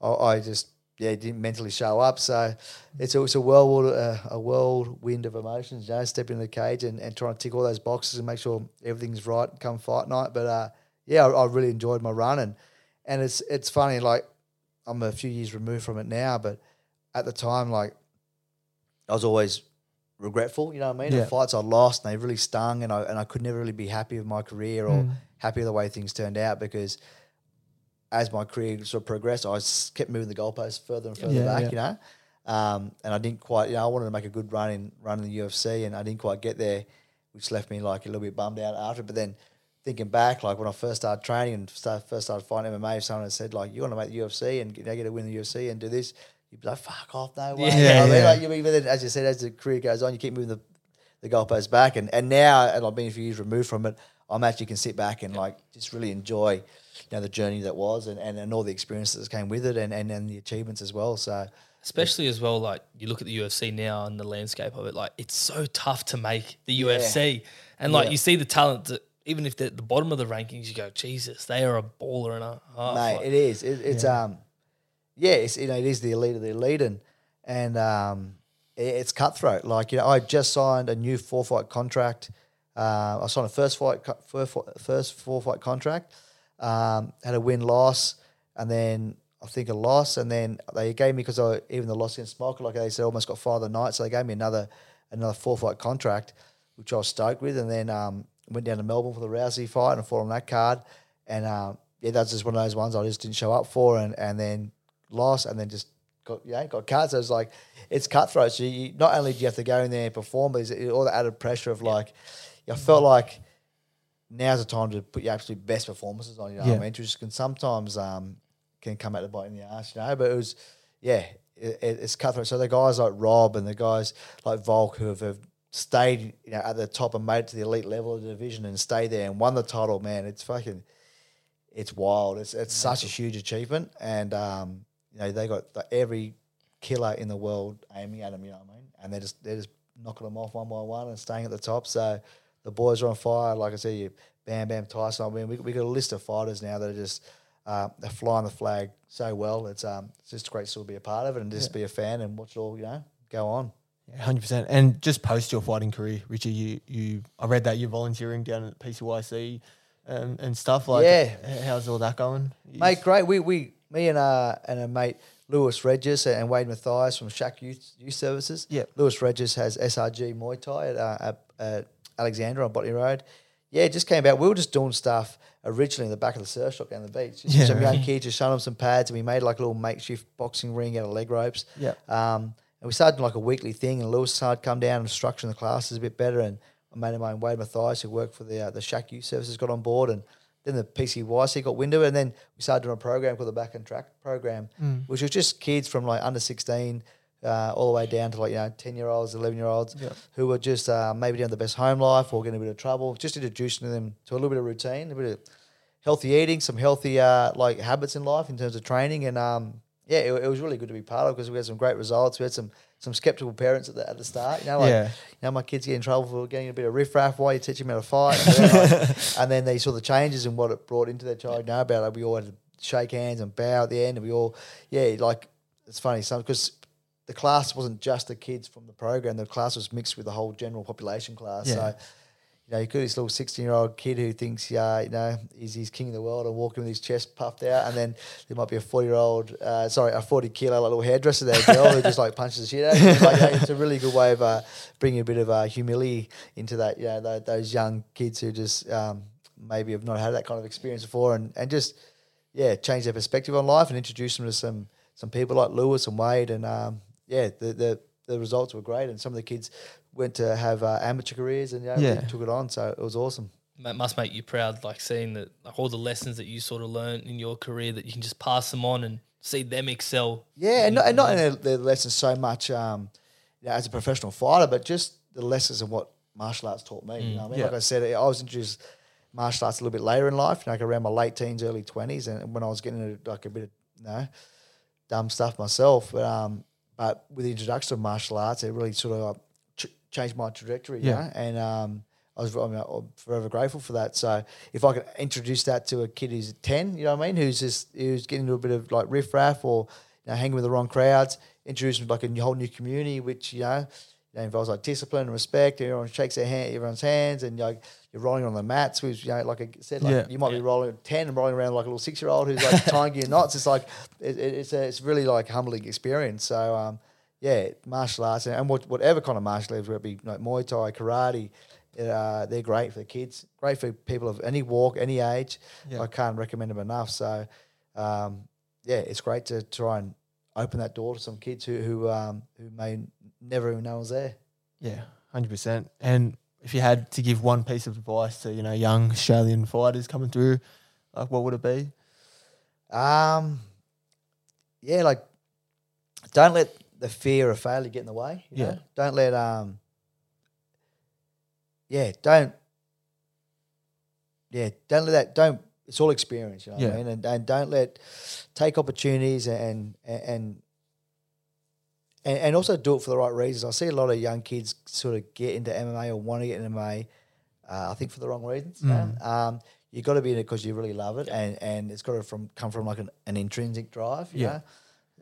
I, I just yeah didn't mentally show up. So it's a, it's a whirlwind uh, a whirlwind of emotions, you know, stepping in the cage and, and trying to tick all those boxes and make sure everything's right come fight night. But uh yeah, I, I really enjoyed my run and and it's it's funny like I'm a few years removed from it now, but at the time like I was always regretful. You know what I mean? Yeah. The fights I lost, and they really stung, and I and I could never really be happy with my career or Mm. happy with the way things turned out because as my career sort of progressed, I kept moving the goalposts further and further Yeah, back. yeah. You know, um, and I didn't quite. You know, I wanted to make a good run in run in the UFC, and I didn't quite get there, which left me like a little bit bummed out after. But then thinking back, like when I first started training and start, first started fighting MMA, if someone had said like, "You want to make the UFC and you know, get to win in the UFC and do this," you'd be like, "Fuck off, no way." Yeah. You know what I mean? Like, you even then, as you said, as the career goes on, you keep moving the the goalposts back, and and now, and I've been a few years removed from it, I'm actually can sit back and like just really enjoy, you know, the journey that was, and, and, and all the experiences that came with it, and, and and the achievements as well. So Especially as well, like you look at the UFC now and the landscape of it, like it's so tough to make the UFC. And like Yeah. you see the talent that even if they're at the bottom of the rankings, you go, Jesus, they are a baller and a half. mate. Like, It is. It, it's um, yeah. It's you know it is the elite of the elite, and and um, it, it's cutthroat. Like you know, I just signed a new four fight contract. Uh, I signed a first fight, first, first four fight contract. Um, had a win loss, and then I think a loss, and then they gave me because I even the loss against Smolka, like they said, almost got fired the night, so they gave me another another four fight contract, which I was stoked with, and then um, went down to Melbourne for the Rousey fight and I fought on that card, and um, yeah, that's just one of those ones I just didn't show up for, and and then lost, and then just got yeah got cut. So it's like it's cutthroat. So you, not only do you have to go in there and perform, but it's all the added pressure of like, I felt like now's the time to put your absolute best performances on. You know what I mean? Which can sometimes um, can come at the bite in the ass, you know. But it was, yeah, it, it- it's cutthroat. So the guys like Rob and the guys like Volk who have, have stayed, you know, at the top and made it to the elite level of the division and stayed there and won the title, man, it's fucking, it's wild. It's it's such a huge achievement, and um, you know they got the, every killer in the world aiming at them. You know what I mean? And they're just they're just knocking them off one by one and staying at the top. So the boys are on fire. Like I said, you Bam Bam Tyson. I mean, we we got a list of fighters now that are just uh, they're flying the flag so well. It's um it's just great to still be a part of it and just be a fan and watch it all you know go on. Yeah, hundred percent. And just post your fighting career, Richie, you you I read that you're volunteering down at PCYC and, and stuff like. Yeah. How's all that going? You- Mate, great. We we me and uh and a mate Lewis Regis and Wade Mathias from Shack Youth, Youth Services. Yeah, Lewis Regis has SRG Muay Thai at, uh, at, at Alexandra on Botany Road. Yeah, it just came about. We were just doing stuff originally in the back of the surf shop down the beach. Just Yeah, some young kids just showing them some pads, and we made like a little makeshift boxing ring out of leg ropes. Yep. Um, and we started doing like a weekly thing, and Lewis started come down and structuring the classes a bit better. And a mate of mine, Wade Mathias, who worked for the uh, the Shack Youth Services, got on board, and then the PCYC got wind of it, and then we started doing a program called the Back and Track program, which was just kids from like under sixteen. Uh, all the way down to like you know ten year olds, eleven year olds, Yep. who were just uh, maybe doing the best home life or getting a bit of trouble. Just introducing them to a little bit of routine, a bit of healthy eating, some healthy uh, like habits in life in terms of training, and um, yeah, it, it was really good to be part of because we had some great results. We had some some skeptical parents at the at the start, you know, like Yeah. you know my kids get in trouble for getting a bit of riff riffraff while you teach them how to fight, and then, like- and then they saw the changes and what it brought into their child. Know about it, we all had to shake hands and bow at the end, and we all yeah, like it's funny some because. The class wasn't just the kids from the program. The class was mixed with the whole general population class. Yeah. So you know, you got this little 16 year old kid who thinks, yeah, you know, he's, he's king of the world and walking with his chest puffed out. And then there might be a 40 year old, uh, sorry, a 40 kilo like, little hairdresser there, girl who just like punches the shit out. It's, like, yeah, it's a really good way of uh, bringing a bit of uh, humility into that, you know, tho- those young kids who just um, maybe have not had that kind of experience before and, and just, yeah, change their perspective on life and introduce them to some some people like Lewis and Wade. And um, yeah, the, the, the results were great. And some of the kids went to have uh, amateur careers and you know, Yeah. really took it on. So it was awesome. It must make you proud, like seeing that like all the lessons that you sort of learned in your career that you can just pass them on and see them excel. Yeah, and not, and not in the, the lessons so much um, you know, as a professional fighter, but just the lessons of what martial arts taught me. You know, I mean, Yeah. like I said, I was introduced martial arts a little bit later in life, like around my late teens, early twenties, and when I was getting into like a bit of you know dumb stuff myself. But um, but with the introduction of martial arts, it really sort of uh, ch- changed my trajectory. Yeah. You know? and um, I was I mean, I'm forever grateful for that. So if I could introduce that to a kid who's ten, you know what I mean, who's just who's getting into a bit of like riff raff or you know, hanging with the wrong crowds, introduce them to like a whole new community, which you know, you know involves like discipline and respect. Everyone shakes their hand, everyone's hands, and like you're rolling on the mats. Which you know, like I said, like Yeah. you might Yeah. be rolling at ten and rolling around like a little six year old who's like tying your knots. It's like it, it, it's a, it's really like humbling experience. So um, yeah, martial arts and, and what, whatever kind of martial arts, whether it be like Muay Thai, karate, uh, they're great for the kids. Great for people of any walk, any age. Yeah. I can't recommend them enough. So um, yeah, it's great to try and open that door to some kids who who um, who may never even know I was there. Yeah, hundred percent. And if you had to give one piece of advice to you know young Australian fighters coming through, like what would it be? Um, yeah, like don't let the fear of failure get in the way. You Yeah. know? Don't let um. Yeah, don't. Yeah, don't let that. Don't. It's all experience, you know what Yeah. I mean, and, and don't let take opportunities and and and and also do it for the right reasons. I see a lot of young kids sort of get into MMA or want to get into MMA. Uh, I think for the wrong reasons. know. Um, you got to be in it because you really love it, and and it's got to from come from like an, an intrinsic drive. You Yeah. know?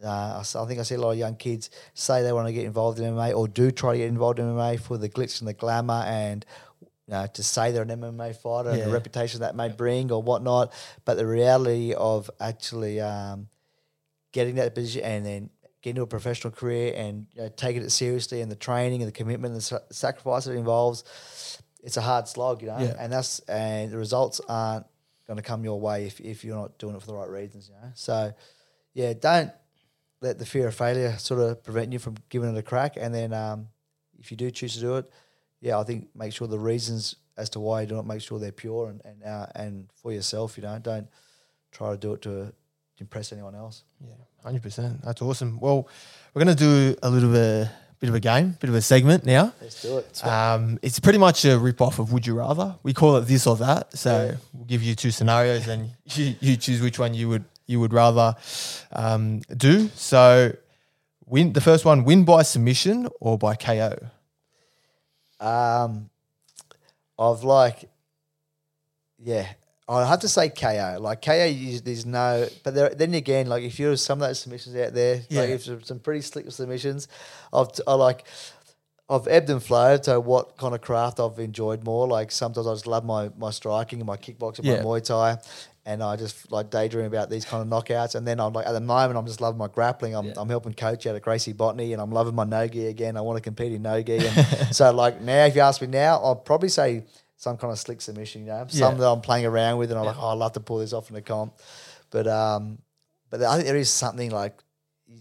Uh, I I think I see a lot of young kids say they want to get involved in MMA or do try to get involved in MMA for the glitz and the glamour and you know, to say they're an MMA fighter and the reputation that may bring or whatnot. But the reality of actually um, getting that position and then getting to a professional career and you know, taking it seriously and the training and the commitment and the sa- sacrifice it involves, it's a hard slog, you know. Yeah. And that's and the results aren't going to come your way if, if you're not doing it for the right reasons, you know. So, yeah, don't let the fear of failure sort of prevent you from giving it a crack. And then um, if you do choose to do it, yeah, I think make sure the reasons as to why you do it, make sure they're pure and and uh, and for yourself. You know, don't try to do it to impress anyone else. Yeah, hundred percent. That's awesome. Well, we're gonna do a little bit, bit of a game, bit of a segment now. Let's do it. Um, it's pretty much a rip off of Would You Rather. We call it this or that. So Yeah. we'll give you two scenarios, and you, you choose which one you would you would rather um, do. So, win the first one: win by submission or by KO. Um, I've like, yeah, I have to say KO. Like KO, you, there's no, but there, then again, like if you're some of those submissions out there, Yeah. like if there's some pretty slick submissions, I've I like. I've ebbed and flowed to what kind of craft I've enjoyed more. Like sometimes I just love my my striking and my kickboxing, Yeah. my Muay Thai, and I just like daydream about these kind of knockouts. And then I'm like, at the moment, I'm just loving my grappling. I'm, Yeah. I'm helping coach out at Gracie Botany, and I'm loving my no gi again. I want to compete in no gi. So like now, if you ask me now, I'll probably say some kind of slick submission. You know, some Yeah. that I'm playing around with, and I'm like, oh, I'd love to pull this off in a comp. But um, but I think there is something like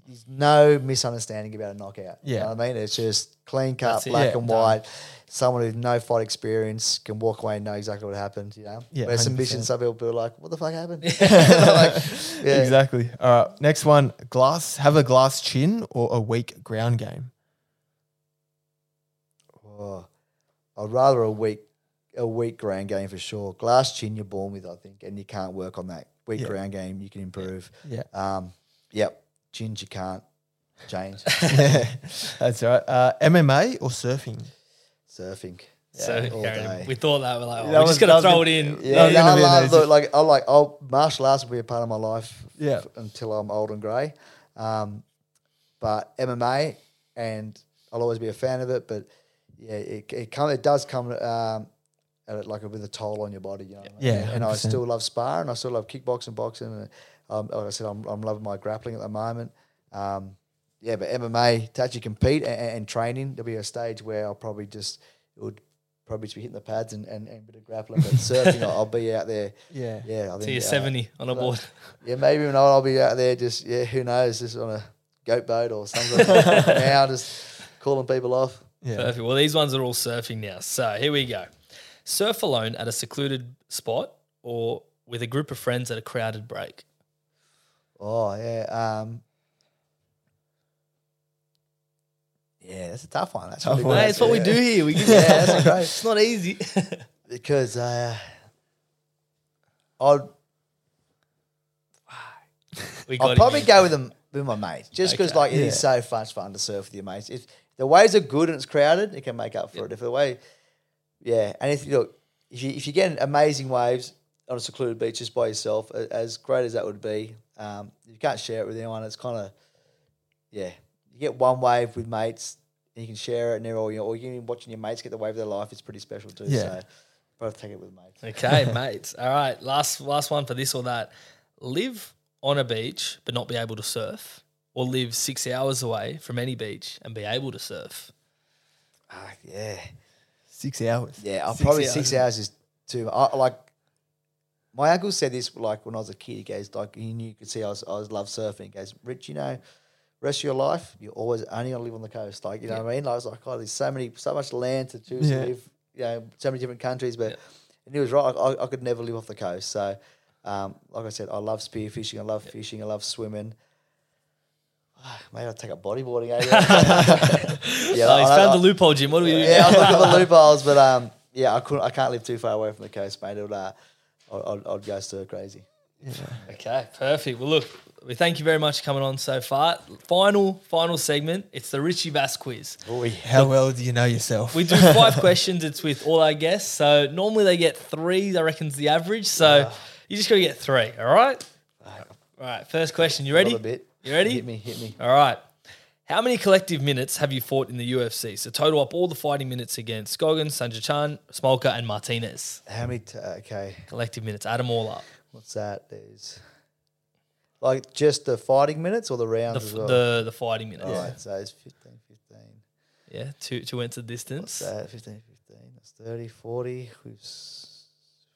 there's no misunderstanding about a knockout. You Yeah. know what I mean? It's just clean cut, That's it. black Yeah, and done. white. Someone with no fight experience can walk away and know exactly what happened, you know? Yeah, Where 100%. submission, some people are like, what the fuck happened? like, yeah. Exactly. All right. Next one: glass. Have a glass chin or a weak ground game. Oh, I'd rather a weak, a weak ground game for sure. Glass chin you're born with, I think, and you can't work on that. Weak Yeah. ground game you can improve. Yeah. Um, yep, chins you can't change. That's all right. Uh, MMA or surfing? Surfing. So all Gary, day. we thought that we're like, oh, That we're was- just gonna was throw good. it in. Yeah, was no, I love, look, like I like I'll martial arts will be a part of my life Yeah. f- until I'm old and grey. Um, but MMA and I'll always be a fan of it. But yeah, it it, come, it does come um, at it like with a toll on your body. You know, what I mean? Yeah, And, and I still love spar and I still love kickboxing, boxing. And um, like I said, I'm I'm loving my grappling at the moment. Um, yeah, but MMA to actually compete and, and training, there'll be a stage where I'll probably just it would probably just be hitting the pads and, and, and a bit of grappling. But surfing, I'll, I'll be out there. Yeah. Yeah, I To think your uh, 70 on a board. Yeah, maybe when I'll be out there just yeah, who knows, just on a goat boat or something. now just calling people off. Yeah. Perfect. Well, these ones are all surfing now. So here we go. Surf alone at a secluded spot or with a group of friends at a crowded break. Oh yeah, um, yeah, that's a tough one. That's Tough one. Hey, it's what we do here. We give Yeah, that's great. It's not easy. because uh, I'd got probably go with them with my mates, just because Okay. like it is so much fun to surf with your mates. If the waves are good and it's crowded, it can make up for it. If the way, yeah, and if you look, if you if you get amazing waves on a secluded beach just by yourself, as great as that would be, um, you can't share it with anyone. It's kind of, yeah, you get one wave with mates. And you can share it, and they're all, you know, or you can be watching your mates get the wave of their life. It's pretty special too. Yeah. So, both take it with mates. Okay, mates. All right. Last last one for this or that. Live on a beach but not be able to surf, or live six hours away from any beach and be able to surf. Ah, yeah. Six hours. Yeah, I'll Six probably hours. six hours is too. I, like my uncle said this like when I was a kid. He goes like he knew you could see I was I was love surfing. He goes, Rich, you know, rest of your life you're always only gonna live on the coast. Like you know what I mean? Like, I was like, oh, there's so many so much land to choose Yeah. to live you know, so many different countries. But and he was right. I, I could never live off the coast. So, um, like I said, I love spearfishing. I love fishing. I love swimming. Ah, Maybe I'll take up bodyboarding. Eh? yeah, Oh, he's I- found I- the loophole, Jim. What do we do? yeah, I'm looking for loopholes, but um, yeah, I couldn't. I can't live too far away from the coast, mate. It would, uh, I'd, I'd, I'd go stir crazy. Okay, perfect. Well, look, we thank you very much for coming on so far. Final, final segment. It's the Richie Vas quiz. How well do you know yourself? We do five questions. It's with all our guests. So normally they get three. I reckon's the average. So you just got to get three. All right. All right. First question. You ready? A bit. You ready? Hit me, hit me. All right. How many collective minutes have you fought in the UFC? So total up all the fighting minutes against Scoggins, Sanjay Chan, Smolka, and Martinez. How many? T- okay, Collective minutes. Add them all up. what's that? There's like just the fighting minutes or the The, rounds f- as well. the the fighting minutes. All right, so it's 15, 15. Yeah. Two two went to the distance. What's that? 15, 15. That's 30, 40. We've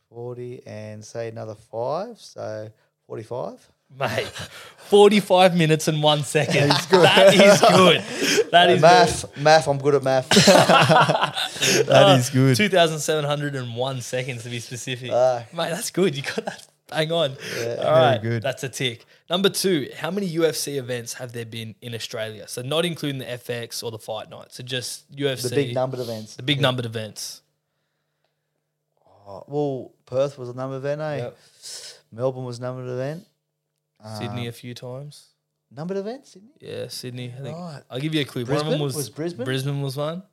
40 and say another five. So 45. Mate, 45 minutes and one second. That is good. That is math, math. I'm good at math. that is good. 2,701 seconds to be specific. Ah. Mate, that's good. You got that bang on. All very right, good. That's a tick. Number two, how many UFC events have there been in Australia? So not including the FX or the fight night. So just UFC. the big numbered events. The big numbered events. Oh, well, Perth was a number event, eh? Yep. Melbourne was numbered event. Sydney Um, a few times. numbered events, Sydney. Yeah, Sydney. I think. Right. I'll give you a clue. One of Brisbane? them was, Was Brisbane? Brisbane was one.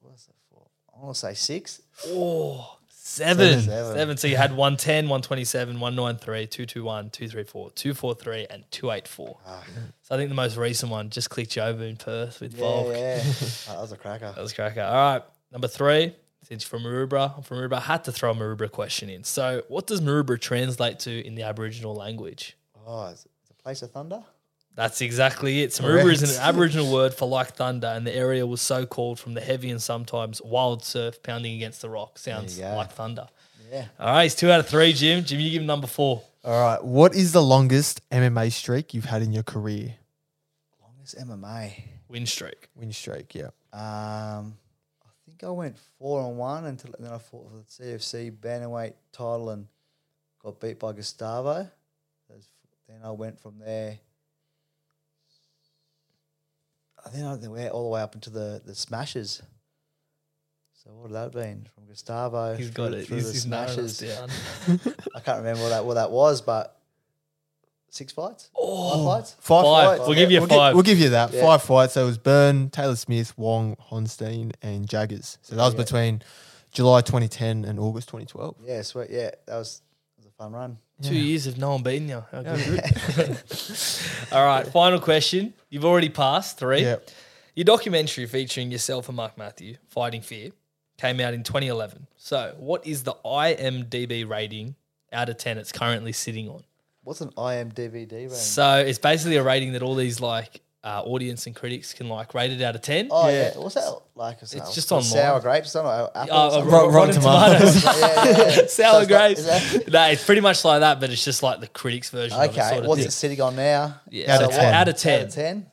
What's that for? I want to say six. Oh, seven. Seven. Seven. So you had 110, 127, 193, 221, 234, 243, and 284. So I think the most recent one just clicked you over in Perth with Yeah, Volk. yeah. Oh, that was a cracker. That was cracker. All right. Number three, since you're from Maroubra, I'm from Maroubra, I had to throw a Maroubra question in. So what does Maroubra translate to in the Aboriginal language? Oh, is it the place of thunder? That's exactly it. So Maroubra is an Aboriginal word for like thunder, and the area was so called from the heavy and sometimes wild surf pounding against the rock. Sounds There you go. like thunder. Yeah. All right, it's two out of three, Jim. Jim, you give him number four. All right. What is the longest MMA streak you've had in your career? Longest MMA. Win streak. Win streak, yeah. Um, I think I went four on one until and then I fought for the CFC bantamweight title and got beat by Gustavo. Those- Then I went from there. I think I went all the way up into the the smashes. So what would that have been from Gustavo? He's through- got it. through He's, the he's narrowed us smashes. down. I can't remember what that what that was, but six fights, Oh, five fights. Five. Five. fights. We'll give you we'll gi- five. we'll give you that. Yeah. Five fights. So it was Byrne, Taylor Smith, Wong, Honstein, and Jaggers. So that was Yeah. between July 2010 and August 2012. Yeah, sweet. Yeah, that was, that was a fun run. Two years of no one beating you. How good. All right, final question. You've already passed three. Yeah. Your documentary featuring yourself and Mark Matthew, Fighting Fear, came out in 2011. So, what is the IMDb rating out of 10 it's currently sitting on? What's an IMDb rating? So, it's basically a rating that all these like uh, audience and critics can like rate it out of 10. Oh Yeah. yeah, what's that like? It's just online. online. Sour grapes, something like apple. Uh, or something? Rotten, Rotten Tomatoes. Tomatoes. yeah, yeah, yeah. Sour it's not- grapes. is that- no, it's pretty much like that, but it's just like the critics version. of it, okay, sort of what's thing. it sitting on now? Yeah, Out so of 10. Out of 10. Out of ten.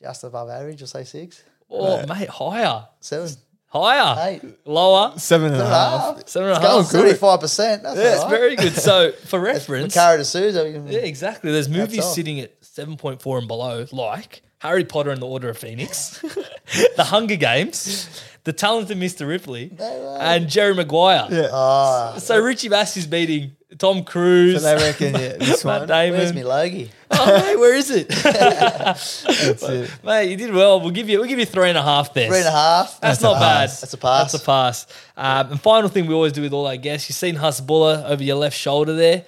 Just above average, I'll say six, Oh, mate, higher. seven, Higher. eight, Lower. seven and, seven and a half, half. half. Seven and a going half. good. Seventy-five percent. That's Yeah, it's very good. So, for reference, Cara de Souza. yeah, exactly. There's movies sitting at 7.4 and below, like Harry Potter and the Order of Phoenix, The Hunger Games, The Talented Mr. Ripley, and Jerry Maguire. Yeah. Oh, So, Richie Vas is beating Tom Cruise, So they reckon yeah, this Matt one. where's Damon. me Logie? Oh, mate, where is it? That's it. mate, you did well. We'll give you, we'll give you three and a half there. Three and a half. That's, That's not bad. That's a pass. That's a pass. Um, and final thing we always do with all our guests, you've seen Hasbulla over your left shoulder there.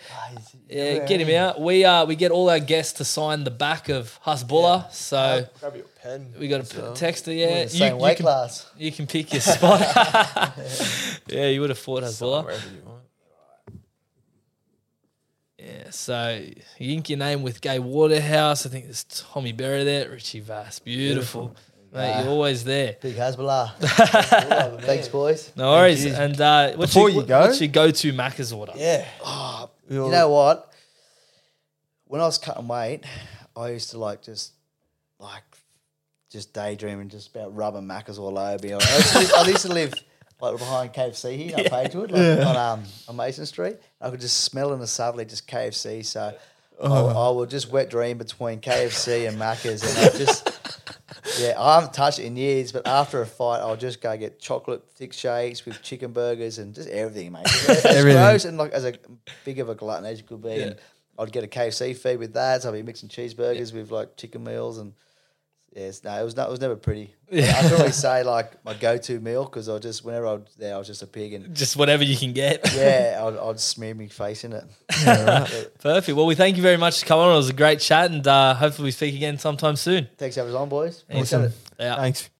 Yeah, get him out. We uh we get all our guests to sign the back of Hasbulla. So Grab your pen. we got a well. texter. We're Yeah, the same you, weight can, class. you can pick your spot. yeah, you would have fought Hasbulla. Wherever you want. Yeah, so you ink your name with Gay Waterhouse. I think there's Tommy Berry there. Richie Vas, beautiful. Mate, you're always there. Big Hasbulla. Thanks, boys. No worries. And uh, what's Before your, you go- what's your go-to Macca's order? Yeah. You know what? When I was cutting weight, I used to like just like just daydreaming, just about rubbing Maccas all over me. I used to live, I used to live like behind KFC here, up Pagewood, like on um on Mason Street. I could just smell in the southerly just KFC. So I, I would just wet dream between KFC and Macca's, and I just yeah, I haven't touched it in years. But after a fight, I'll just go get chocolate thick shakes with chicken burgers and just everything, mate. It's Everything. gross and like as a big of a glutton as you could be. And I'd get a KFC feed with that. So I'd be mixing cheeseburgers with like chicken meals and. Yes, no, it was not. It was never pretty. Yeah. I can always say like my go-to meal because I just whenever I was there, I was just a pig, and Just whatever you can get. yeah, I'd, I'd smear my face in it. Perfect. Well, we thank you very much for coming on. It was a great chat, and uh, hopefully we speak again sometime soon. Thanks, for having us on, boys. Awesome. Yeah. Thanks.